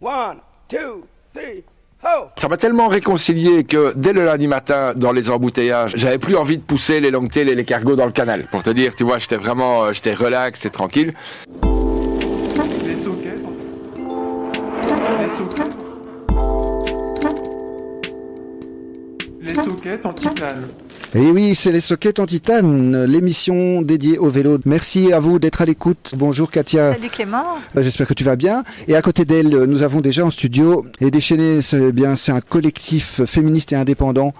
One, two, three, ho! Ça m'a tellement réconcilié que dès le lundi matin, dans les embouteillages, j'avais plus envie de pousser les longtails et les cargos dans le canal. Pour te dire, tu vois, j'étais vraiment, euh, j'étais relax, j'étais tranquille. Les sockets. Les Et oui, c'est les sockets en titane, l'émission dédiée au vélo. Merci à vous d'être à l'écoute. Bonjour Katia. Salut Clément. Euh, J'espère que tu vas bien. Et à côté d'elle, nous avons déjà en studio et Déchaîné, c'est bien, c'est un collectif féministe et indépendant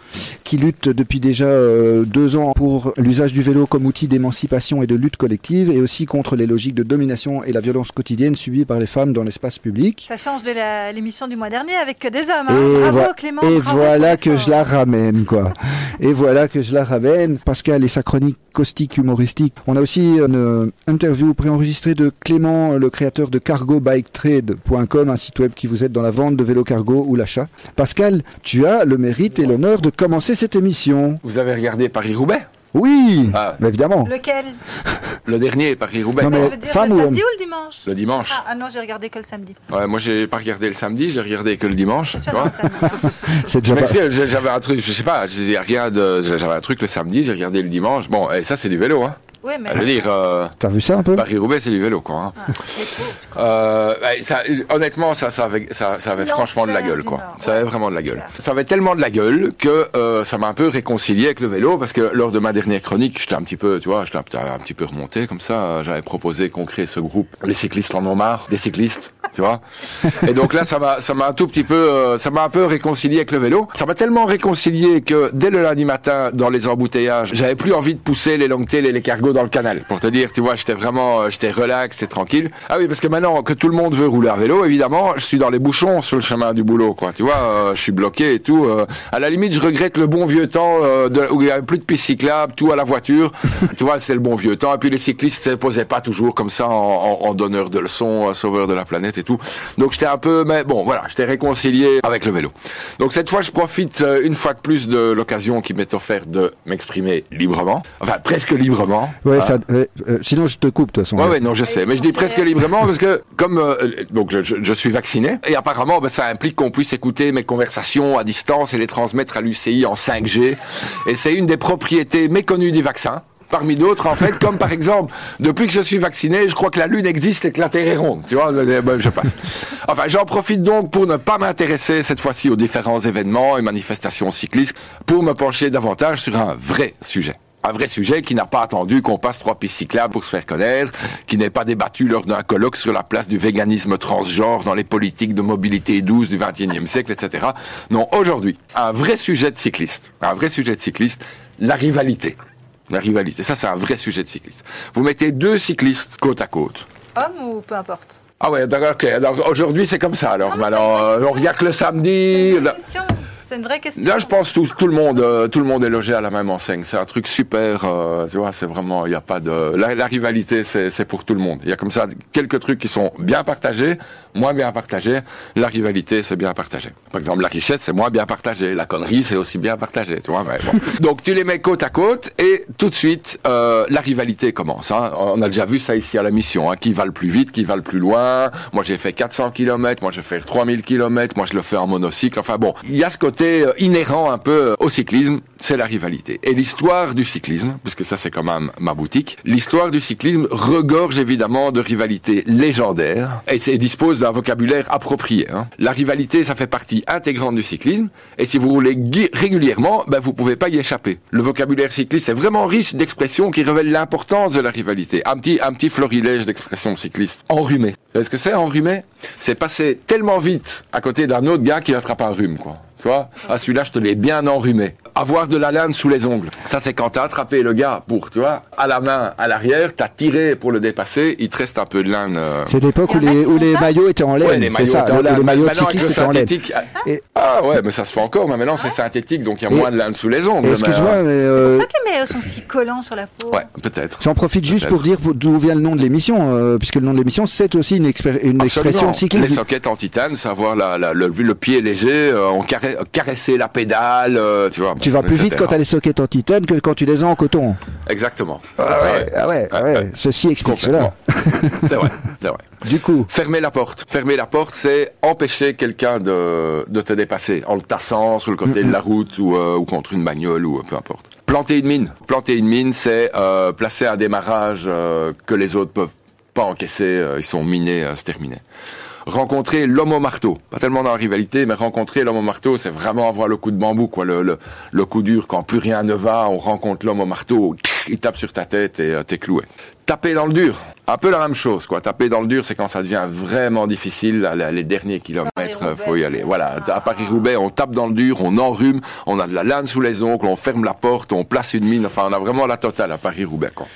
qui lutte depuis déjà euh, deux ans pour l'usage du vélo comme outil d'émancipation et de lutte collective et aussi contre les logiques de domination et la violence quotidienne subies par les femmes dans l'espace public. Ça change de l'émission du mois dernier avec que des hommes. Hein. Bravo Clément. et bravo voilà que je la ramène, quoi. Et voilà que je la. Pascal et sa chronique caustique humoristique. On a aussi une euh, interview préenregistrée de Clément, le créateur de cargobiketrade.com, un site web qui vous aide dans la vente de vélos cargo ou l'achat. Pascal, tu as le mérite et l'honneur de commencer cette émission. Vous avez regardé Paris-Roubaix? Oui, Ah. bah évidemment. Lequel Le dernier, Paris-Roubaix. Non, mais- dire, femme le ou samedi homme ou le dimanche Le dimanche. ah, ah non, j'ai regardé que le samedi. Ouais, moi, j'ai pas regardé le samedi, j'ai regardé que le dimanche. C'est déjà Mais pas... j'avais un truc, je sais pas, j'ai rien de, j'avais un truc le samedi, j'ai regardé le dimanche. Bon, et ça, c'est du vélo, hein. Oui, mais. Je veux dire, euh, T'as vu ça un peu Paris-Roubaix, c'est du vélo, quoi. hein. Ah. Euh, ouais, ça, honnêtement, ça, ça avait, ça, ça avait franchement de la gueule, quoi. Ça avait ouais. vraiment de la gueule. Ça avait tellement de la gueule que euh, ça m'a un peu réconcilié avec le vélo parce que lors de ma dernière chronique, j'étais un petit peu, tu vois, j'étais un, petit- un petit peu remonté comme ça. J'avais proposé qu'on crée ce groupe, les cyclistes en ont marre, des cyclistes, tu vois. Et donc là, ça m'a, ça m'a un tout petit peu, euh, ça m'a un peu réconcilié avec le vélo. Ça m'a tellement réconcilié que dès le lundi matin, dans les embouteillages, j'avais plus envie de pousser les longtails et les cargos dans le canal. Pour te dire, tu vois, j'étais vraiment, euh, j'étais relax, j'étais tranquille. Ah oui, parce que maintenant que tout le monde veut rouler à vélo, évidemment, je suis dans les bouchons sur le chemin du boulot, quoi. Tu vois, euh, je suis bloqué et tout. euh. à la limite, je regrette le bon vieux temps où il y avait plus de pistes cyclables, tout à la voiture. tu vois, c'est le bon vieux temps. Et puis les cyclistes se posaient pas toujours comme ça en, donneur de leçons, sauveur de la planète et tout. Donc j'étais un peu, mais bon, voilà, j'étais réconcilié avec le vélo. Donc cette fois, je profite une fois de plus de l'occasion qui m'est offerte de m'exprimer librement, enfin presque librement. Ouais, Ah. ça, ouais, euh, sinon je te coupe, de toute façon. Ouais, ouais, non, je sais. Et Mais je dis presque librement parce que, comme euh, donc je, je- je suis vacciné, et apparemment, ben, ça implique qu'on puisse écouter mes conversations à distance et les transmettre à l'UCI en 5G. Et c'est une des propriétés méconnues du vaccin. Parmi d'autres, en fait, comme par exemple, depuis que je suis vacciné, je crois que la Lune existe et que la Terre est ronde. Tu vois, ben, je passe. Enfin, j'en profite donc pour ne pas m'intéresser cette fois-ci aux différents événements et manifestations cyclistes, pour me pencher davantage sur un vrai sujet. Un vrai sujet qui n'a pas attendu qu'on passe trois pistes cyclables pour se faire connaître, qui n'est pas débattu lors d'un colloque sur la place du véganisme transgenre dans les politiques de mobilité douce du XXIe siècle, etc. Non, aujourd'hui, un vrai sujet de cycliste, un vrai sujet de cycliste, la rivalité. La rivalité, ça c'est un vrai sujet de cycliste. Vous mettez deux cyclistes côte à côte. Homme ou peu importe? Ah ouais, d'accord, ok. Alors aujourd'hui c'est comme ça. Alors, Non, mais alors euh, on regarde le samedi. C'est une vraie question. Là, je pense tout, tout le monde, euh, tout le monde est logé à la même enseigne. C'est un truc super, euh, tu vois. C'est vraiment, il n'y a pas de, la, la rivalité, c'est c'est pour tout le monde. Il y a comme ça quelques trucs qui sont bien partagés, moins bien partagés. La rivalité, c'est bien partagé. Par exemple, la richesse, c'est moins bien partagé. La connerie, c'est aussi bien partagé, tu vois. mais bon. Donc tu les mets côte à côte et tout de suite, euh, la rivalité commence. Hein. On a déjà vu ça ici à la mission. Hein. Qui va le plus vite, qui va le plus loin. Moi, j'ai fait 400 km. Moi, je vais faire 3000 km. Moi, je le fais en monocycle. Enfin bon, il y a ce côté euh, inhérent un peu euh, au cyclisme, c'est la rivalité. Et l'histoire du cyclisme, puisque ça c'est quand même ma boutique, l'histoire du cyclisme regorge évidemment de rivalités légendaires et dispose d'un vocabulaire approprié. hein. La rivalité, ça fait partie intégrante du cyclisme et si vous roulez régulièrement, ben vous pouvez pas y échapper. Le vocabulaire cycliste est vraiment riche d'expressions qui révèlent l'importance de la rivalité. Un petit, un petit florilège d'expressions cyclistes. Enrhumé. Vous savez ce que c'est enrhumé? C'est passer tellement vite à côté d'un autre gars qui attrape un rhume, quoi. Ah, celui-là, je te l'ai bien enrhumé. Avoir de la laine sous les ongles. Ça, c'est quand t'as attrapé le gars pour, tu vois, à la main, à l'arrière, t'as tiré pour le dépasser, il te reste un peu de laine. euh, C'est l'époque où les, où ça maillots étaient en laine. Ouais, les c'est maillots ça, étaient en le- laine. les maillots cyclistes étaient en laine. ah, Et- Ah ouais, mais ça se fait encore, mais maintenant c'est synthétique, donc il y a Et- moins de laine sous les ongles. Mais, Excuse-moi, euh, mais euh, C'est ça que les maillots sont si collants sur la peau. Ouais, peut-être. j'en profite juste pour dire d'où vient le nom de l'émission, euh, puisque le nom de l'émission, c'est aussi une, expression de cyclisme. Les sockets en titane, savoir la, la- le, le pied léger, euh, on caresse- caresser la pédale, euh, tu vois. Tu vas plus vite quand tu as les sockets en titane que quand tu les as en coton. Exactement. Ah ouais, ah ouais, ah ouais. Ceci explique cela. C'est vrai, c'est vrai. Du coup, Fermer la porte. Fermer la porte, c'est empêcher quelqu'un de, de te dépasser en le tassant sur le côté de la route ou, euh, ou contre une bagnole ou euh, peu importe. Planter une mine. Planter une mine, c'est euh, placer un démarrage euh, que les autres peuvent pas encaisser. ils sont minés, c'est terminé. Rencontrer l'homme au marteau. Pas tellement dans la rivalité, mais rencontrer l'homme au marteau, c'est vraiment avoir le coup de bambou, quoi. Le, le, coup dur, quand plus rien ne va, on rencontre l'homme au marteau, il tape sur ta tête et euh, t'es cloué. Taper dans le dur. Un peu la même chose, quoi. Taper dans le dur, c'est quand ça devient vraiment difficile, les, derniers kilomètres, euh, faut y aller. Voilà. À Paris-Roubaix, on tape dans le dur, on enrhume, on a de la lane sous les ongles, on ferme la porte, on place une mine. Enfin, on a vraiment la totale à Paris-Roubaix, quoi.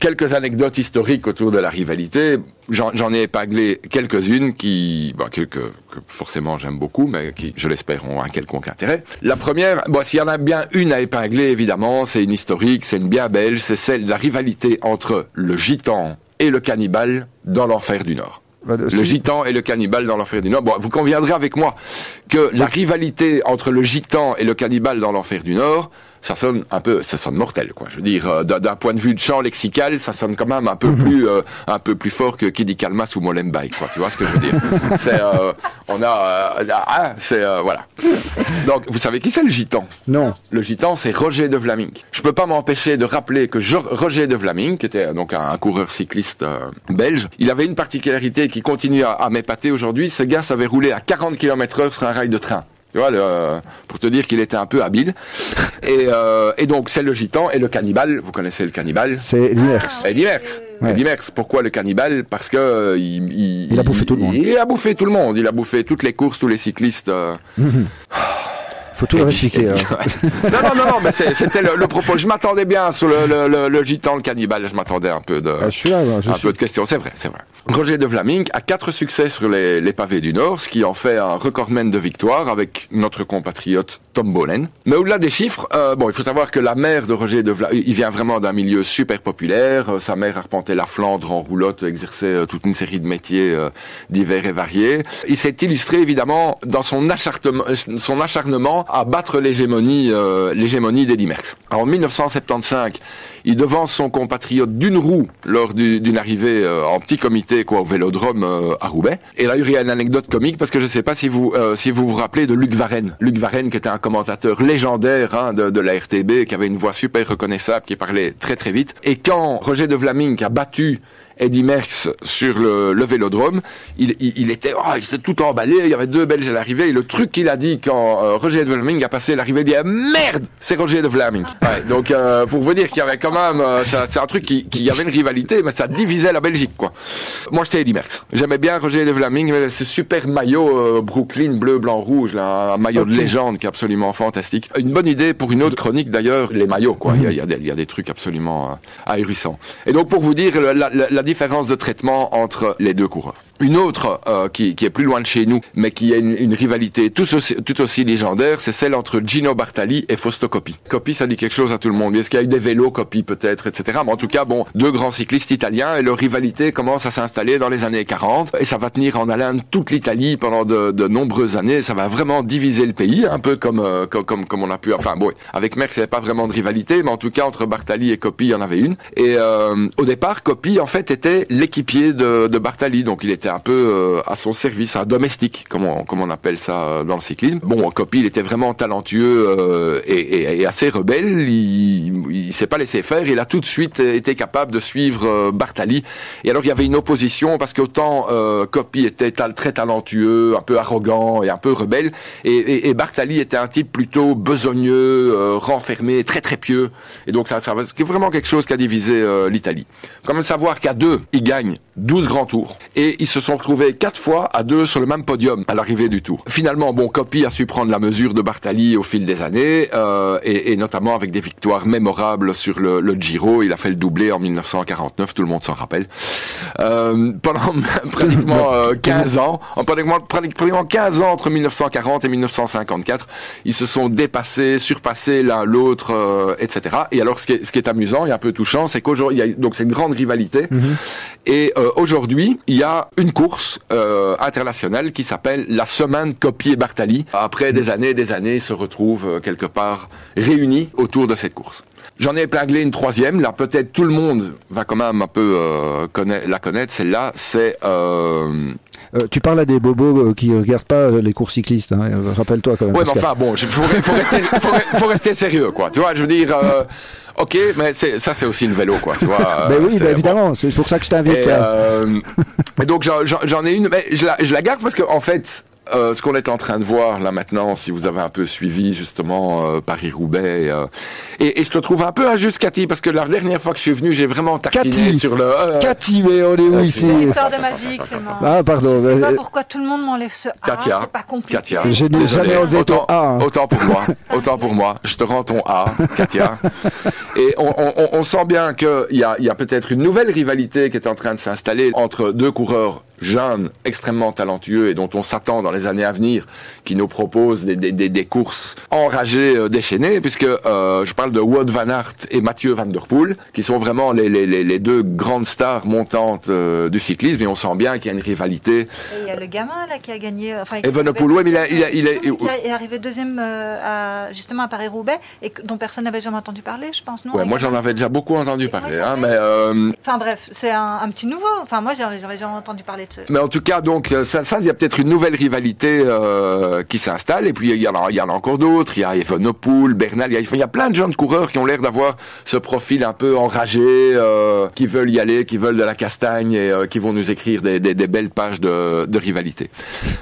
Quelques anecdotes historiques autour de la rivalité. J'en ai épinglé quelques-unes qui, bon, quelques, que forcément j'aime beaucoup, mais qui, je l'espère, ont un quelconque intérêt. La première, bon, s'il y en a bien une à épingler, évidemment, c'est une historique, c'est une bien belge, c'est celle de la rivalité entre le gitan et le cannibale dans l'enfer du Nord. bah, Le gitan et le cannibale dans l'enfer du Nord. Bon, vous conviendrez avec moi que la rivalité entre le gitan et le cannibale dans l'enfer du Nord, ça sonne un peu, ça sonne mortel, quoi. Je veux dire, euh, d'un point de vue de champ lexical, ça sonne quand même un peu plus, euh, un peu plus fort que Kidi Kalmas ou Molenbeek, quoi. Tu vois ce que je veux dire? C'est, euh, on a, euh, ah, c'est, euh, voilà. Donc, vous savez qui c'est le gitan? Non. le gitan, c'est Roger de Vlaming. Je peux pas m'empêcher de rappeler que Roger de Vlaming, qui était donc un, un coureur cycliste euh, belge, il avait une particularité qui continue à, à m'épater aujourd'hui. Ce gars savait rouler à 40 km heure sur un rail de train. Tu vois, le, euh, pour te dire qu'il était un peu habile. Et, euh, et donc, c'est le gitan et le cannibale. Vous connaissez le cannibale C'est. Eddie Merckx. Ouais. Eddie Merckx. Pourquoi le cannibale? Parce que euh, il, Il a bouffé tout le monde. Il a bouffé tout le monde. Il a bouffé toutes les courses, tous les cyclistes. euh, Faut tout expliquer. hein. Non, non, non, non, mais c'était le, le propos. Je m'attendais bien sur le, le, le, le gitan, le cannibale. Je m'attendais un peu de, Ah, je suis là, moi, je un suis. peu de questions. C'est vrai, c'est vrai. Roger de Vlaming a quatre succès sur les, les pavés du Nord, ce qui en fait un recordman de victoire avec notre compatriote Tom Bolen. Mais au-delà des chiffres, euh, bon, il faut savoir que la mère de Roger de Vlaming, il vient vraiment d'un milieu super populaire. Euh, Sa mère arpentait la Flandre en roulotte, exerçait euh, toute une série de métiers euh, divers et variés. Il s'est illustré évidemment dans son acharnement, son acharnement à battre l'hégémonie, euh, d'Eddie Merckx. En 1975, il devance son compatriote d'une roue lors du- d'une arrivée euh, en petit comité quoi au Vélodrome euh, à Roubaix. Et là, il y a une anecdote comique parce que je ne sais pas si vous euh, si vous vous rappelez de Luc Varenne. Luc Varenne qui était un commentateur légendaire hein, de, de la RTB, qui avait une voix super reconnaissable, qui parlait très très vite. Et quand Roger de Vlaming a battu Eddie Merckx sur le, le vélodrome, il, il, il était, oh, il était tout emballé, il y avait deux Belges à l'arrivée, et le truc qu'il a dit quand euh, Roger de Vlaming a passé l'arrivée, il dit, ah, merde, c'est Roger de Vlaming. Ouais, donc, euh, pour vous dire qu'il y avait quand même, euh, c'est un truc qui, qui y avait une rivalité, mais ça divisait la Belgique, quoi. Moi, j'étais Eddie Merckx. J'aimais bien Roger de Vlaming, mais ce super maillot euh, Brooklyn, bleu, blanc, rouge, là, un maillot de légende qui est absolument fantastique. Une bonne idée pour une autre chronique, d'ailleurs, les maillots, quoi. Il y a, y a y a des trucs absolument euh, ahurissants. Et donc, pour vous dire la, la- la différence de traitement entre les deux coureurs. Une autre euh, qui, qui est plus loin de chez nous, mais qui a une, une rivalité tout aussi, tout aussi légendaire, c'est celle entre Gino Bartali et Fausto Coppi. Coppi, ça dit quelque chose à tout le monde. Est-ce qu'il y a eu des vélos Coppi peut-être, etc. Mais en tout cas, bon, deux grands cyclistes italiens et leur rivalité commence à s'installer dans les années 40 et ça va tenir en haleine toute l'Italie pendant de, de nombreuses années. Ça va vraiment diviser le pays, un peu comme euh, comme, comme on a pu. Enfin, bon, avec Merckx, il n'y avait pas vraiment de rivalité, mais en tout cas entre Bartali et Coppi, il y en avait une. Et euh, au départ, Coppi en fait était l'équipier de, Bartali, donc il était un peu euh, à son service, un domestique, comme on, on appelle ça euh, dans le cyclisme. Bon, Coppi, il était vraiment talentueux euh, et, assez rebelle. Il, il s'est pas laissé faire. Il a tout de suite été capable de suivre Bartali. Et alors, il y avait une opposition parce qu'autant euh, Coppi était très talentueux, un peu arrogant et un peu rebelle, et, Bartali était un type plutôt besogneux, renfermé, très très pieux. Et donc, ça, ça c'est vraiment quelque chose qui a divisé euh, l'Italie. Quand même savoir qu'à deux, ils gagnent 12 grands tours. Et ils se sont retrouvés quatre fois à deux sur le même podium à l'arrivée du tour. Finalement, bon, Coppi a su prendre la mesure de Bartali au fil des années, euh, et, et notamment avec des victoires mémorables sur le, le Giro. Il a fait le doublé en 1949, tout le monde s'en rappelle. Euh, pendant pratiquement euh, 15 ans, en pratiquement, pratiquement 15 ans entre 1940 et 1954, ils se sont dépassés, surpassés l'un l'autre, euh, etc. Et alors, ce qui est, ce qui est amusant et un peu touchant, c'est qu'aujourd'hui, il y a donc cette grande rivalité. Et euh, aujourd'hui, il y a une course euh, internationale qui s'appelle la Semaine Copier Bartali. Après des années et des années, ils se retrouvent euh, quelque part réunis autour de cette course. J'en ai épinglé une troisième. Là, peut-être tout le monde va quand même un peu euh, la connaître. Celle-là, c'est euh, Euh, tu parles à des bobos euh, qui regardent pas euh, les cours cyclistes. Hein. Euh, Rappelle-toi quand même. Ouais, mais enfin, bon, il faut, faut rester, faut, re- faut rester sérieux, quoi. Tu vois, je veux dire, euh, ok, mais ça, c'est aussi le vélo, quoi. Tu vois. Ben euh, oui, ben évidemment, c'est pour ça que je t'invite. Et, là. euh, et donc j'en- ai une, mais je la, je la garde parce que en fait, euh, ce qu'on est en train de voir là maintenant, si vous avez un peu suivi justement euh, Paris-Roubaix, euh, et, et je te trouve un peu injuste, Cathy, parce que la dernière fois que je suis venu, j'ai vraiment tartiné Cathy. sur le. euh, Cathy, mais on est où euh, ici C'est l'histoire de ma vie, Clément. Ah, pardon. Je sais pas pourquoi tout le monde m'enlève ce A. Katia, C'est pas compliqué. Katia. Je n'ai Désolé. jamais enlevé ton autant, A, hein. Autant pour moi, autant pour moi. Je te rends ton A, Katia. Et on, on- on- on sent bien qu'il y a, il y a peut-être une nouvelle rivalité qui est en train de s'installer entre deux coureurs jeunes, extrêmement talentueux et dont on s'attend dans les années à venir, qui nous proposent des, des- des- des courses enragées, euh, déchaînées, puisque euh, je parle de Wout van Aert et Mathieu van der Poel, qui sont vraiment les, les- les- deux grandes stars montantes euh, du cyclisme, et on sent bien qu'il y a une rivalité Et il y a le gamin là qui a gagné. Enfin, Evenepoel, ouais, mais il a- il a- il a- est arrivé deuxième à, justement à Paris-Roubaix et dont personne n'avait jamais entendu parler, je pense. Non? Ouais, moi j'en avais déjà beaucoup entendu parler, hein, mais Enfin bref, c'est un, un petit nouveau. Enfin moi j'avais j'avais jamais entendu parler ce. mais en tout cas donc euh, ça, ça il y a peut-être une nouvelle rivalité euh, qui s'installe et puis il y en a, y en a encore d'autres. Il y a Evenepoel, Bernal, il y a, y a plein de jeunes coureurs qui ont l'air d'avoir ce profil un peu enragé, euh, qui veulent y aller, qui veulent de la castagne et euh, qui vont nous écrire des, des- des belles pages de, de rivalité.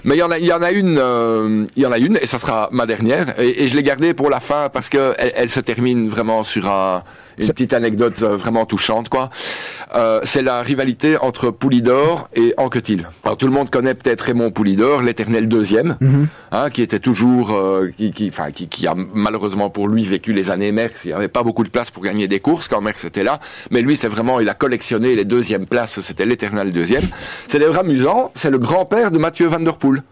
Mais il y en a, il y en a une, euh, il y en a une et ça sera ma dernière et, je l'ai gardée pour la fin parce que elle, se termine vraiment sur un, une petite anecdote euh, vraiment touchante quoi. Euh, c'est la rivalité entre Poulidor et Alors tout le monde connaît peut-être Raymond Poulidor, l'éternel deuxième, Mhm. hein, qui était toujours, euh, qui, qui, enfin, qui, qui a malheureusement pour lui vécu les années Merckx. Il n'y avait pas beaucoup de place pour gagner des courses quand Merckx était là, mais lui c'est vraiment, il a collectionné les deuxièmes places. C'était l'éternel deuxième. C'est d'ailleurs amusant. C'est le grand-père de Mathieu Van Der Poel.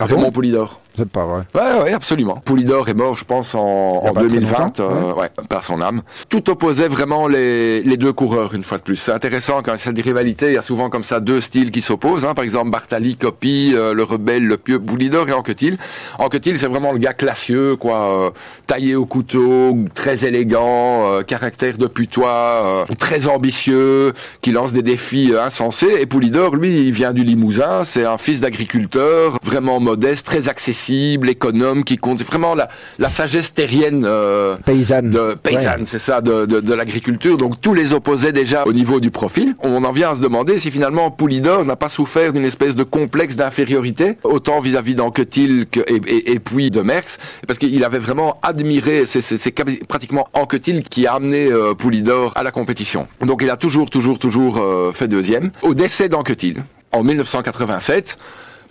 Ah bon? Raymond Poulidor. C'est pas vrai. Ouais, ouais, absolument. Poulidor est mort, je pense, en, en pas très 2020, longtemps, euh, ouais, par son âme. Tout opposait vraiment les, les deux coureurs, une fois de plus. C'est intéressant, quand c'est des rivalités, il y a souvent comme ça deux styles qui s'opposent. Hein. Par exemple, Bartali, Copy, euh, le rebelle, le pieux, Poulidor et Anquetil. Anquetil, c'est vraiment le gars classieux, quoi, euh, taillé au couteau, très élégant, euh, caractère de putois, euh, très ambitieux, qui lance des défis insensés. Et Poulidor, lui, il vient du Limousin, c'est un fils d'agriculteur, vraiment modeste, très accessible, économe, qui compte. C'est vraiment la, la sagesse terrienne euh, Paysanne. de paysanne, Ouais. c'est ça, de, de, de l'agriculture. Donc tous les opposaient déjà au niveau du profil. On en vient à se demander si finalement Poulidor n'a pas souffert d'une espèce de complexe d'infériorité, autant vis-à-vis d'Anquetil que, et, et, et puis de Merckx, parce qu'il avait vraiment admiré, c'est c'est- c'est pratiquement Anquetil qui a amené euh, Poulidor à la compétition. Donc il a toujours, toujours, toujours euh, fait deuxième. Au décès d'Anquetil, en 1987,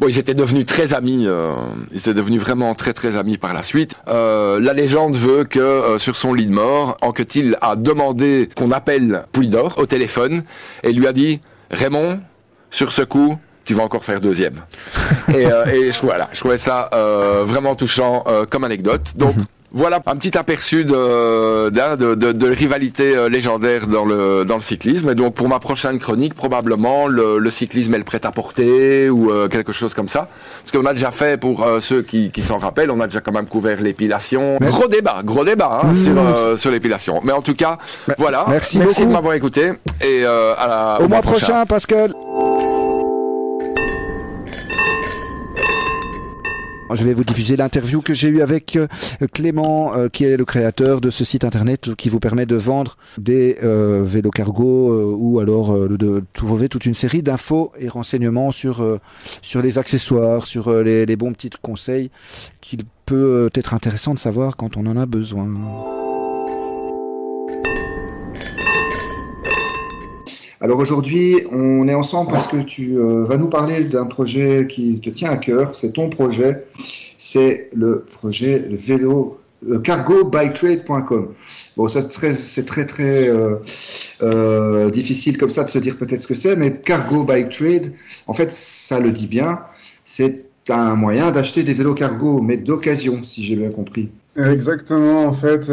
Bon, ils étaient devenus très amis. euh, ils étaient devenus vraiment très très amis par la suite. Euh, la légende veut que euh, sur son lit de mort, Anquetil a demandé qu'on appelle Poulidor au téléphone et lui a dit Raymond, sur ce coup, tu vas encore faire deuxième. et, euh, et je, voilà, je trouvais ça euh, vraiment touchant euh, comme anecdote. Donc voilà un petit aperçu de, de, de, de rivalité euh, légendaire dans le, dans le cyclisme. Et donc pour ma prochaine chronique, probablement le, le cyclisme est le prêt-à-porter ou euh, quelque chose comme ça. Parce qu'on a déjà fait, pour euh, ceux qui, qui s'en rappellent, on a déjà quand même couvert l'épilation. Mais- Gros débat, gros débat hein, Mmh. sur, euh, sur l'épilation. Mais en tout cas, voilà. merci de beaucoup. m'avoir écouté. Et euh, à la, Au mois prochain, Pascal. Je vais vous diffuser l'interview que j'ai eue avec euh, Clément, euh, qui est le créateur de ce site internet qui vous permet de vendre des euh, vélos cargo ou alors de trouver toute une série d'infos et renseignements sur les accessoires, sur les, bons petits conseils qu'il peut être intéressant de savoir quand on en a besoin. Alors aujourd'hui, on est ensemble parce que tu euh, vas nous parler d'un projet qui te tient à cœur. C'est ton projet. C'est le projet vélo euh, cargobiketrade.com. Bon, c'est très, très très euh, euh, difficile comme ça de se dire peut-être ce que c'est, mais Cargo Bike Trade, en fait, ça le dit bien. C'est un moyen d'acheter des vélos cargo, mais d'occasion, si j'ai bien compris. Exactement, en fait,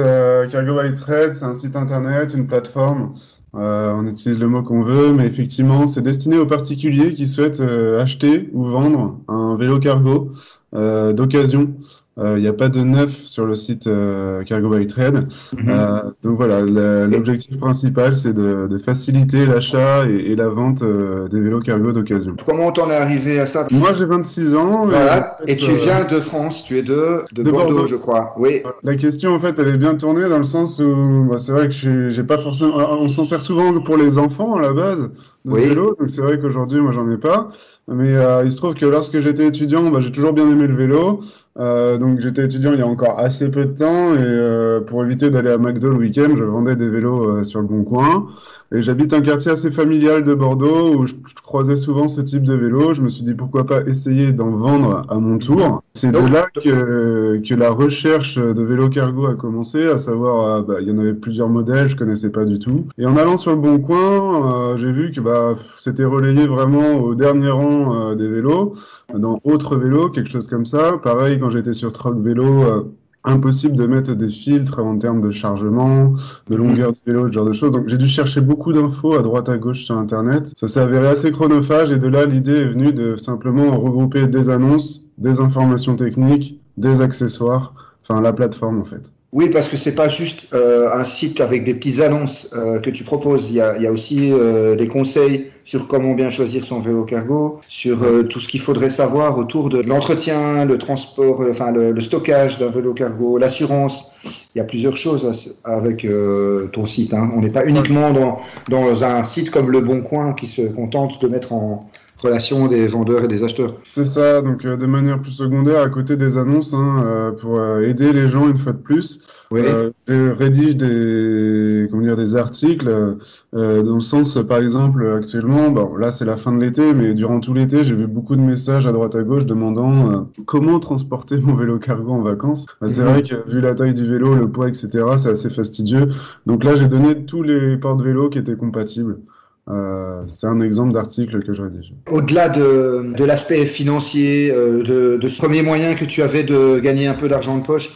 Cargo by Trade, c'est un site internet, une plateforme Euh, on utilise le mot qu'on veut, mais effectivement, c'est destiné aux particuliers qui souhaitent euh, acheter ou vendre un vélo cargo euh, d'occasion. Euh, Il n'y a pas de neuf sur le site euh, Cargo by Trade. Mhm. Euh, donc voilà, l'objectif principal, c'est de, de faciliter l'achat et, et la vente euh, des vélos cargo d'occasion. Comment t'en es arrivé à ça? Moi, j'ai 26 ans. Voilà. Et tu euh, viens de France, tu es de, de, de Bordeaux, Bordeaux. je crois. Oui. La question, en fait, elle est bien tournée dans le sens où bah, c'est vrai que j'ai pas forcément. alors, On s'en sert souvent pour les enfants à la base de Oui. ce vélo, donc c'est vrai qu'aujourd'hui, moi, j'en ai pas. Mais euh, il se trouve que lorsque j'étais étudiant, bah, j'ai toujours bien aimé le vélo. Euh, donc j'étais étudiant il y a encore assez peu de temps et euh, pour éviter d'aller à McDo le week-end, je vendais des vélos euh, sur le bon coin. Et j'habite un quartier assez familial de Bordeaux où je, je croisais souvent ce type de vélo. Je me suis dit pourquoi pas essayer d'en vendre à mon tour. C'est de là que, que la recherche de vélo cargo a commencé, à savoir, euh, bah, il y en avait plusieurs modèles, je connaissais pas du tout. Et en allant sur le bon coin, euh, j'ai vu que bah, c'était relayé vraiment au dernier rang euh, des vélos, dans autre vélo, quelque chose comme ça. Pareil, quand j'étais sur Troc Vélo, euh, impossible de mettre des filtres en termes de chargement, de longueur du vélo, ce genre de choses. Donc j'ai dû chercher beaucoup d'infos à droite à gauche sur Internet. Ça s'est avéré assez chronophage et de là l'idée est venue de simplement regrouper des annonces, des informations techniques, des accessoires, enfin la plateforme en fait. Oui, parce que c'est pas juste euh, un site avec des petites annonces euh, que tu proposes. Il y a, il y a aussi euh, des conseils sur comment bien choisir son vélo cargo, sur euh, tout ce qu'il faudrait savoir autour de l'entretien, le transport, enfin le, le stockage d'un vélo cargo, l'assurance. Il y a plusieurs choses avec euh, ton site. Hein. On n'est pas uniquement dans, dans un site comme Le Bon Coin qui se contente de mettre en relation des vendeurs et des acheteurs. C'est ça, donc euh, de manière plus secondaire, à côté des annonces, hein, euh, pour euh, aider les gens une fois de plus, Oui. euh, je rédige des, comment dire, des articles euh, dans le sens, par exemple, actuellement, bon, là c'est la fin de l'été, mais durant tout l'été, j'ai vu beaucoup de messages à droite à gauche demandant euh, comment transporter mon vélo cargo en vacances. Bah, c'est Mhm. vrai que vu la taille du vélo, le poids, etc., c'est assez fastidieux. Donc là, j'ai donné tous les porte-vélos qui étaient compatibles. Euh, c'est un exemple d'article que je rédige. Au-delà de, l'aspect financier, euh, de ce premier moyen que tu avais de gagner un peu d'argent de poche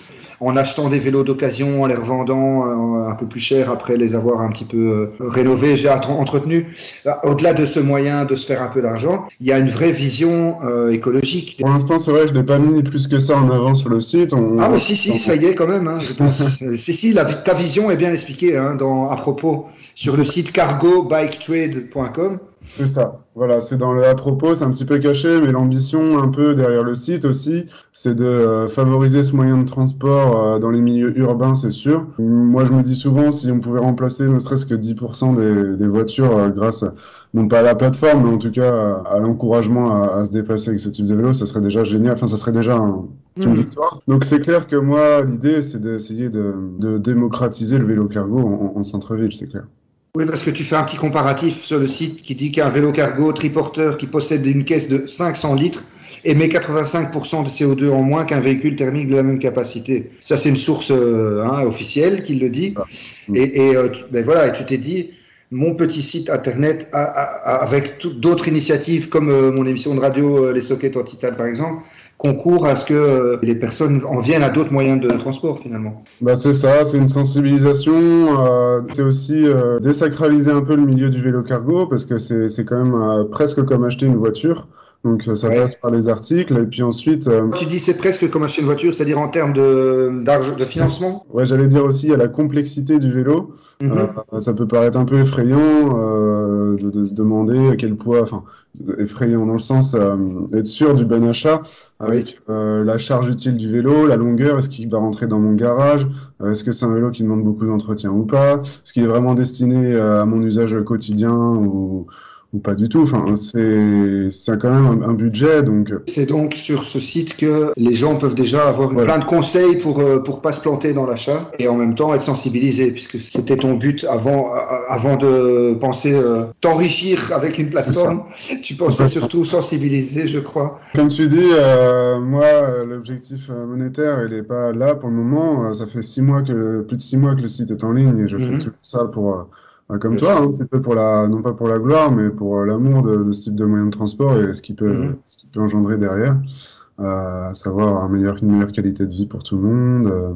en achetant des vélos d'occasion, en les revendant euh, un peu plus cher après les avoir un petit peu euh, rénovés, j'ai entre- entretenu. Là, Au-delà de ce moyen de se faire un peu d'argent, il y a une vraie vision euh, écologique. Pour l'instant, c'est vrai, je l'ai pas mis plus que ça en avant sur le site. On... Ah mais si, si, ça y est quand même, hein, je pense. Euh, si, si, la, ta vision est bien expliquée hein, dans, à propos sur le site cargobiketrade.com. C'est ça. Voilà, c'est dans le à propos, c'est un petit peu caché, mais l'ambition un peu derrière le site aussi, c'est de euh, favoriser ce moyen de transport euh, dans les milieux urbains, c'est sûr. Moi, je me dis souvent, si on pouvait remplacer ne serait-ce que 10% des, des voitures euh, grâce, à- non pas à la plateforme, mais en tout cas à, à l'encouragement à, à se déplacer avec ce type de vélo, ça serait déjà génial. Enfin, ça serait déjà un- une Mhm. victoire. Donc, c'est clair que moi, l'idée, c'est d'essayer de, de démocratiser le vélo cargo en, en centre-ville, c'est clair. Oui, parce que tu fais un petit comparatif sur le site qui dit qu'un vélo cargo triporteur qui possède une caisse de 500 litres émet 85% de CO2 en moins qu'un véhicule thermique de la même capacité. Ça, c'est une source euh, hein, officielle qui le dit. Ah. Et, et, euh, tu, ben voilà, et tu t'es dit, mon petit site internet, a- a- a- avec d'autres initiatives comme euh, mon émission de radio euh, Les Sockets en titane, par exemple, concourt à ce que euh, les personnes en viennent à d'autres moyens de transport finalement. Bah c'est ça, c'est une sensibilisation. euh, c'est aussi euh, désacraliser un peu le milieu du vélo cargo parce que c'est quand même euh, presque comme acheter une voiture. Donc ça, ça Ouais. passe par les articles et puis ensuite, euh, Tu dis c'est presque comme acheter une voiture, c'est-à-dire en termes de, d'argent, de financement? Ouais, j'allais dire aussi il y a la complexité du vélo. Mhm. Euh, ça peut paraître un peu effrayant euh, de, de se demander à quel poids, enfin effrayant dans le sens euh, être sûr du bon achat avec euh, la charge utile du vélo, la longueur, est-ce qu'il va rentrer dans mon garage, Euh, est-ce que c'est un vélo qui demande beaucoup d'entretien ou pas, est-ce qu'il est vraiment destiné euh, à mon usage quotidien ou, ou pas du tout. Enfin, c'est quand même un, un budget, donc euh, C'est donc sur ce site que les gens peuvent déjà avoir Voilà. plein de conseils pour euh, pour pas se planter dans l'achat et en même temps être sensibilisés puisque c'était ton but avant a- avant de penser euh, t'enrichir avec une plateforme. Tu pensais surtout sensibiliser, je crois. Comme tu dis, euh, moi, euh, l'objectif euh, monétaire, il est pas là pour le moment. Euh, ça fait six mois que, plus de six mois que le site est en ligne et je Mhm. fais tout ça pour, euh, euh, comme Bien toi, sûr. un petit peu pour la, non pas pour la gloire, mais pour euh, l'amour de, de ce type de moyen de transport et ce qui peut, Mhm. ce qui peut engendrer derrière. euh, à savoir un meilleur, une meilleure qualité de vie pour tout le monde. euh,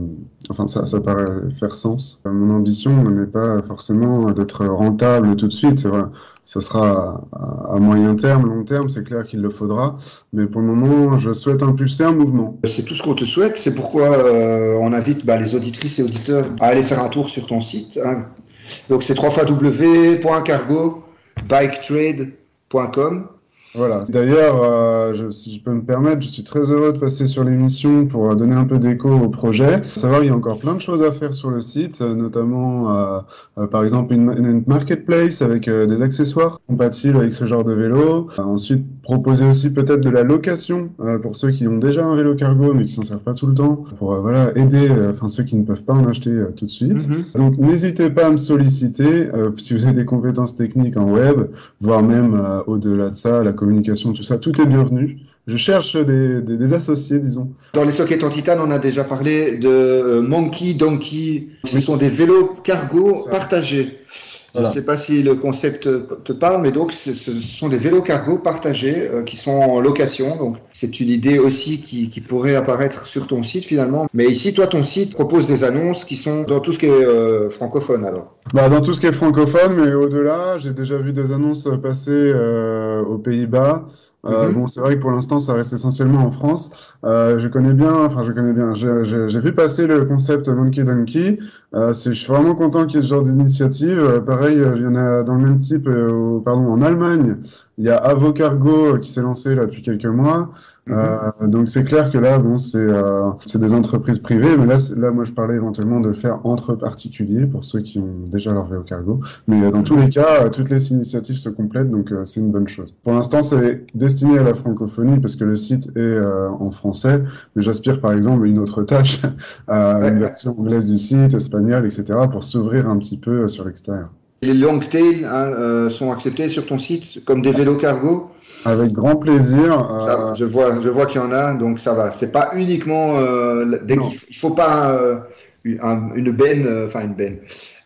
enfin, ça, ça paraît faire sens. Mon ambition n'est pas forcément d'être rentable tout de suite. C'est vrai, ça sera à, à moyen terme, long terme, c'est clair qu'il le faudra. Mais pour le moment, je souhaite impulser un mouvement. C'est tout ce qu'on te souhaite. C'est pourquoi euh, on invite bah, les auditrices et auditeurs à aller faire un tour sur ton site. hein. Donc c'est www.cargobiketrade.com. Voilà. D'ailleurs, euh, je- si je peux me permettre, je suis très heureux de passer sur l'émission pour euh, donner un peu d'écho au projet. Savoir, il y a encore plein de choses à faire sur le site, euh, notamment, euh, par exemple, une, une marketplace avec des accessoires compatibles avec ce genre de vélo. Ensuite, proposer aussi peut-être de la location pour ceux qui ont déjà un vélo cargo mais qui s'en servent pas tout le temps, pour voilà aider, enfin ceux qui ne peuvent pas en acheter tout de suite. Donc n'hésitez pas à me solliciter si vous avez des compétences techniques en web, voire même au-delà de ça, la communication, tout ça, tout est bienvenu. Je cherche des, des, des associés, disons. Dans les sockets en titane, on a déjà parlé de euh, Monkey Donkey. Ce sont des vélos cargo partagés. Voilà. Je ne sais pas si le concept te parle, mais donc ce, ce sont des vélos cargo partagés euh, qui sont en location. Donc c'est une idée aussi qui, qui pourrait apparaître sur ton site finalement. Mais ici, toi, ton site propose des annonces qui sont dans tout ce qui est euh, francophone alors. Bah, dans tout ce qui est francophone, mais au-delà, j'ai déjà vu des annonces passer euh, aux Pays-Bas. Euh, Mhm. Bon, c'est vrai que pour l'instant, ça reste essentiellement en France. Euh, je connais bien, enfin, je connais bien. J'ai vu passer le concept Monkey Donkey. Euh, je suis vraiment content qu'il y ait ce genre d'initiative. Euh, pareil, euh, il y en a dans le même type, au- pardon, en Allemagne. Il y a Avocargo qui s'est lancé là depuis quelques mois. Euh, donc c'est clair que là, bon, c'est des entreprises privées, mais là, là, moi, je parlais éventuellement de le faire entre particuliers pour ceux qui ont déjà leur vélo cargo. Mais dans tous les cas, toutes les initiatives se complètent, donc c'est une bonne chose. Pour l'instant, c'est destiné à la francophonie parce que le site est en français, mais j'aspire par exemple une autre tâche, à une version anglaise du site, espagnole, etc., pour s'ouvrir un petit peu sur l'extérieur. Les longtail hein, euh, sont acceptés sur ton site comme des vélos cargo? Avec grand plaisir. euh, Ça, je vois, je vois qu'il y en a, donc ça va. C'est pas uniquement. Euh, f- il faut pas euh, un- une benne, euh, enfin une benne.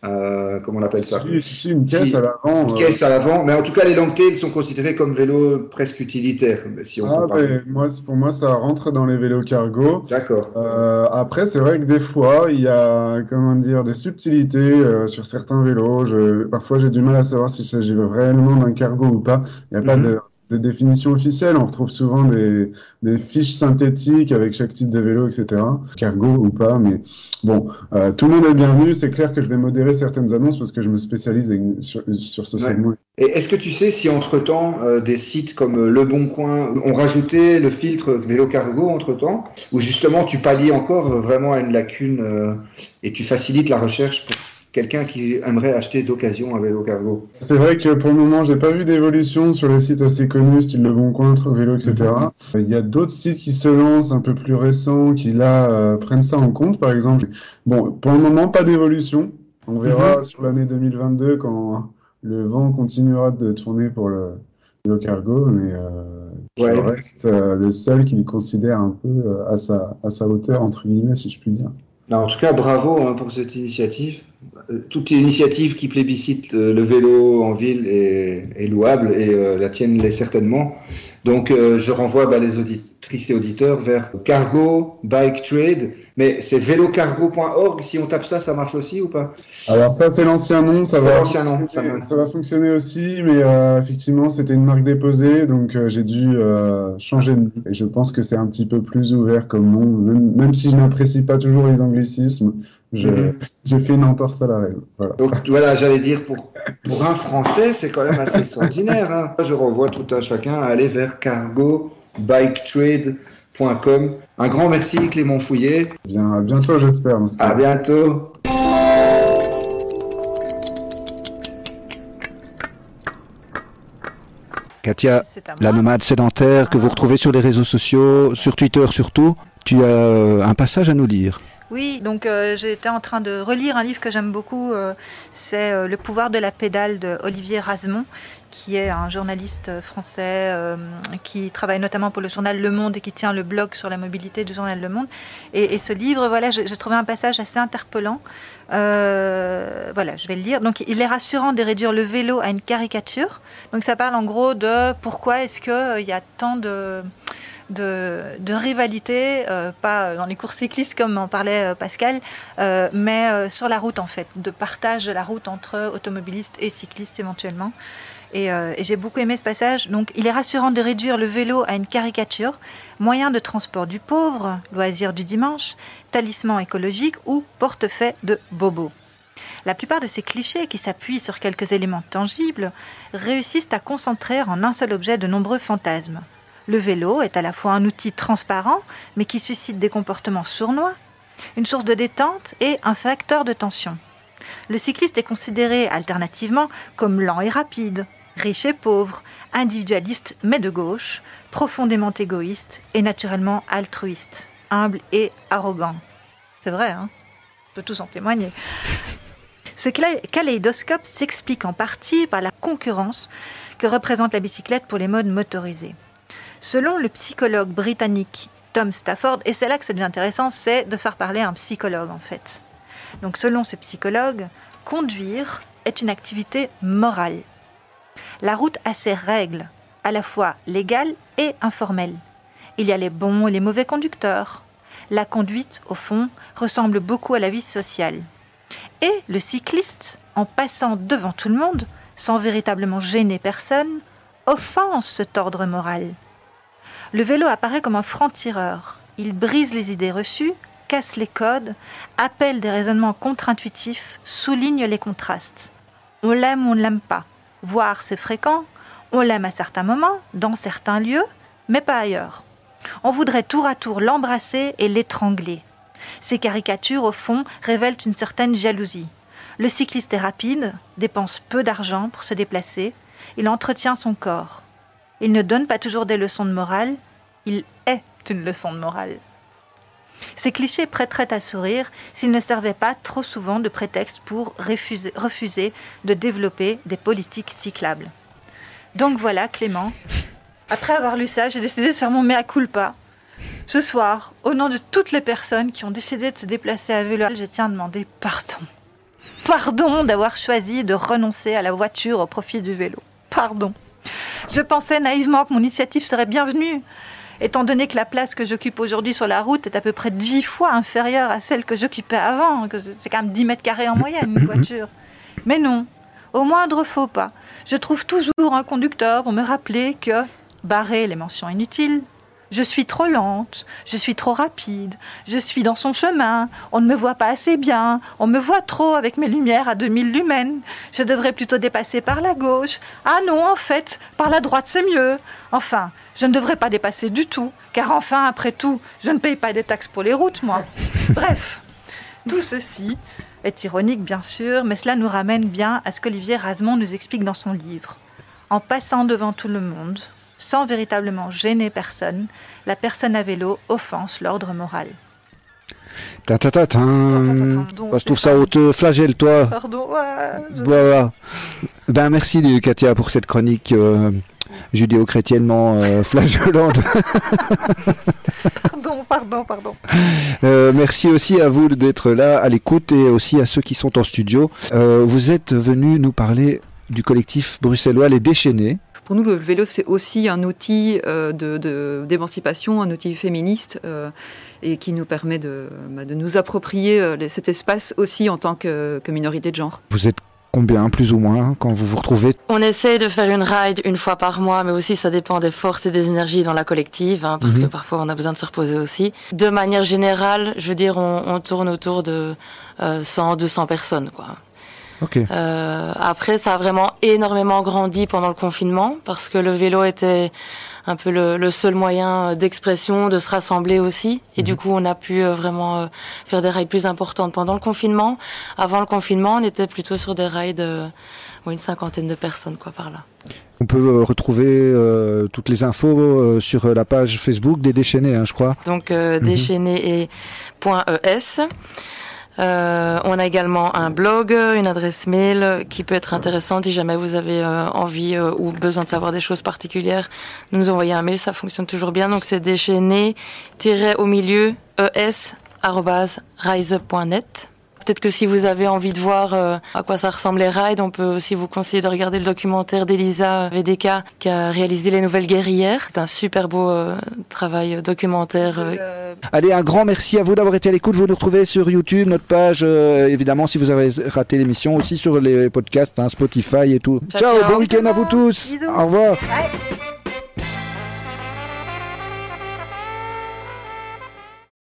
Euh, comment on appelle ça si, si, une caisse à l'avant. Une euh, caisse à l'avant. Mais en tout cas, les longtails sont considérés comme vélos presque utilitaires, si on Ah, ben, moi, pour moi, ça rentre dans les vélos cargo. D'accord. Euh, après, c'est vrai que des fois, il y a, comment dire, des subtilités euh, sur certains vélos. Je, parfois, j'ai du mal à savoir s'il s'agit réellement d'un cargo ou pas. Il n'y a pas Mhm. de, de définition officielle. On retrouve souvent des, des fiches synthétiques avec chaque type de vélo, etc. Cargo ou pas, mais bon, euh, tout le monde est bienvenu. C'est clair que je vais modérer certaines annonces parce que je me spécialise sur, sur ce Ouais. segment. Et est-ce que tu sais si entre-temps, euh, des sites comme Le Bon Coin ont rajouté le filtre vélo cargo entre-temps? Ou justement, tu pallies encore vraiment à une lacune euh, et tu facilites la recherche pour quelqu'un qui aimerait acheter d'occasion un vélo cargo C'est vrai que pour le moment, j'ai pas vu d'évolution sur les sites assez connus, style Le Bon Coin, Vélo, etc. Il y a d'autres sites qui se lancent un peu plus récents, qui là euh, prennent ça en compte, par exemple. Bon, pour le moment, pas d'évolution. On verra sur l'année 2022 quand le vent continuera de tourner pour le vélo cargo, mais euh, Ouais. je reste euh, le seul qui le considère un peu euh, à sa à sa hauteur entre guillemets, si je puis dire. Non, en tout cas, bravo hein, pour cette initiative. Euh, Toute initiative qui plébiscite euh, le vélo en ville est, louable et euh, la tienne l'est certainement. Donc, je renvoie bah, les et auditeurs vers Cargo Bike Trade. Mais c'est vélocargo.org. Si on tape ça, ça marche aussi ou pas? Alors ça c'est l'ancien nom, ça va l'ancien nom, fonctionner, ça ça, va. va fonctionner aussi, mais euh, effectivement c'était une marque déposée, donc euh, j'ai dû euh, changer de nom. Et je pense que c'est un petit peu plus ouvert comme nom, même, même si je n'apprécie pas toujours les anglicismes, Mhm. j'ai fait une entorse à la règle. Voilà. Donc voilà, j'allais dire, pour, pour un Français, c'est quand même assez extraordinaire. Hein. Je renvoie tout un chacun à aller vers cargobiketrade.com. Un grand merci Clément Fouillet. Bien, à bientôt j'espère. À bientôt. Katia, la nomade sédentaire que vous retrouvez sur les réseaux sociaux, sur Twitter surtout, tu as euh, un passage à nous lire. Oui, donc euh, j'étais en train de relire un livre que j'aime beaucoup, euh, c'est euh, Le pouvoir de la pédale de Olivier Rasmont, qui est un journaliste euh, français euh, qui travaille notamment pour le journal Le Monde et qui tient le blog sur la mobilité du journal Le Monde. Et, ce livre, voilà, j'ai trouvé un passage assez interpellant. Euh, voilà, je vais le lire. Donc, il est rassurant de réduire le vélo à une caricature. Donc, ça parle en gros de pourquoi est-ce qu'il y a tant de rivalité, euh, pas dans les courses cyclistes comme en parlait euh, Pascal, euh, mais euh, sur la route en fait, de partage de la route entre automobilistes et cyclistes éventuellement. Et, euh, et j'ai beaucoup aimé ce passage. Donc, il est rassurant de réduire le vélo à une caricature, moyen de transport du pauvre, loisir du dimanche, talisman écologique ou portefeuille de bobo. La plupart de ces clichés, qui s'appuient sur quelques éléments tangibles, réussissent à concentrer en un seul objet de nombreux fantasmes. Le vélo est à la fois un outil transparent, mais qui suscite des comportements sournois, une source de détente et un facteur de tension. Le cycliste est considéré alternativement comme lent et rapide, riche et pauvre, individualiste mais de gauche, profondément égoïste et naturellement altruiste, humble et arrogant. C'est vrai, hein On peut tous en témoigner. Ce kaléidoscope s'explique en partie par la concurrence que représente la bicyclette pour les modes motorisés. Selon le psychologue britannique Tom Stafford, et c'est là que ça devient intéressant, c'est de faire parler un psychologue en fait. Donc selon ce psychologue, conduire est une activité morale. La route a ses règles, à la fois légales et informelles. Il y a les bons et les mauvais conducteurs. La conduite, au fond, ressemble beaucoup à la vie sociale. Et le cycliste, en passant devant tout le monde, sans véritablement gêner personne, offense cet ordre moral. Le vélo apparaît comme un franc-tireur. Il brise les idées reçues, casse les codes, appelle des raisonnements contre-intuitifs, souligne les contrastes. On l'aime ou on ne l'aime pas. Voire c'est fréquent, on l'aime à certains moments, dans certains lieux, mais pas ailleurs. On voudrait tour à tour l'embrasser et l'étrangler. Ces caricatures, au fond, révèlent une certaine jalousie. Le cycliste est rapide, dépense peu d'argent pour se déplacer, il entretient son corps. Il ne donne pas toujours des leçons de morale, il est une leçon de morale. Ces clichés prêteraient à sourire s'ils ne servaient pas trop souvent de prétexte pour refuser, de développer des politiques cyclables. Donc voilà, Clément, après avoir lu ça, j'ai décidé de faire mon mea culpa. Ce soir, au nom de toutes les personnes qui ont décidé de se déplacer à vélo, je tiens à demander pardon. Pardon d'avoir choisi de renoncer à la voiture au profit du vélo. Pardon. Je pensais naïvement que mon initiative serait bienvenue, étant donné que la place que j'occupe aujourd'hui sur la route est à peu près dix fois inférieure à celle que j'occupais avant, que c'est quand même 10 mètres carrés en moyenne une voiture. Mais non, au moindre faux pas, je trouve toujours un conducteur pour me rappeler que, barrer les mentions inutiles, je suis trop lente, je suis trop rapide, je suis dans son chemin, on ne me voit pas assez bien, on me voit trop avec mes lumières à 2000 lumens, je devrais plutôt dépasser par la gauche. Ah non, en fait, par la droite c'est mieux. Enfin, je ne devrais pas dépasser du tout, car enfin, après tout, je ne paye pas des taxes pour les routes, moi. Bref, tout ceci est ironique, bien sûr, mais cela nous ramène bien à ce qu'Olivier Rasmont nous explique dans son livre. En passant devant tout le monde, sans véritablement gêner personne, la personne à vélo offense l'ordre moral. Ta ta ta ta. Pardon, je trouve ça haute flagelle, toi. Pardon, ouais, je- Voilà. Ben merci Katia pour cette chronique euh, judéo-chrétiennement euh, flagellante. pardon, pardon, pardon. Euh, merci aussi à vous d'être là à l'écoute et aussi à ceux qui sont en studio. Vous êtes venus nous parler du collectif bruxellois Les Déchaînés. Pour nous, le vélo, c'est aussi un outil euh, de- de- d'émancipation, un outil féministe, euh, et qui nous permet de, bah, de nous approprier euh, cet espace aussi en tant que, que minorité de genre. Vous êtes combien plus ou moins quand vous vous retrouvez? On essaye de faire une ride une fois par mois, mais aussi ça dépend des forces et des énergies dans la collective, hein, parce Mhm. que parfois on a besoin de se reposer aussi. De manière générale, je veux dire, on, on tourne autour de euh, 100, 200 personnes, quoi. Ok. Euh, après, ça a vraiment énormément grandi pendant le confinement parce que le vélo était un peu le, le seul moyen d'expression, de se rassembler aussi. Et du coup, on a pu euh, vraiment euh, faire des rides plus importantes pendant le confinement. Avant le confinement, on était plutôt sur des euh, ouais, une cinquantaine de personnes, quoi, par là. On peut euh, retrouver euh, toutes les infos euh, sur euh, la page Facebook des Déchaînés, hein, je crois. Donc, euh, Mhm. déchaîné et .es. Euh, on a également un blog, une adresse mail qui peut être intéressante si jamais vous avez euh, envie euh, ou besoin de savoir des choses particulières. Nous envoyer un mail, ça fonctionne toujours bien. Donc c'est déchaîné au milieu es arobase riseup.net. Peut-être que si vous avez envie de voir euh, à quoi ça ressemble les rides, on peut aussi vous conseiller de regarder le documentaire d'Elisa VDK qui a réalisé Les Nouvelles Guerrières. C'est un super beau euh, travail documentaire. euh, Allez, un grand merci à vous d'avoir été à l'écoute. Vous nous retrouvez sur YouTube, notre page, évidemment, si vous avez raté l'émission, aussi sur les podcasts, hein, Spotify et tout. Ciao, Ciao, ciao. bon week-end à vous tous. Bisous. Au revoir.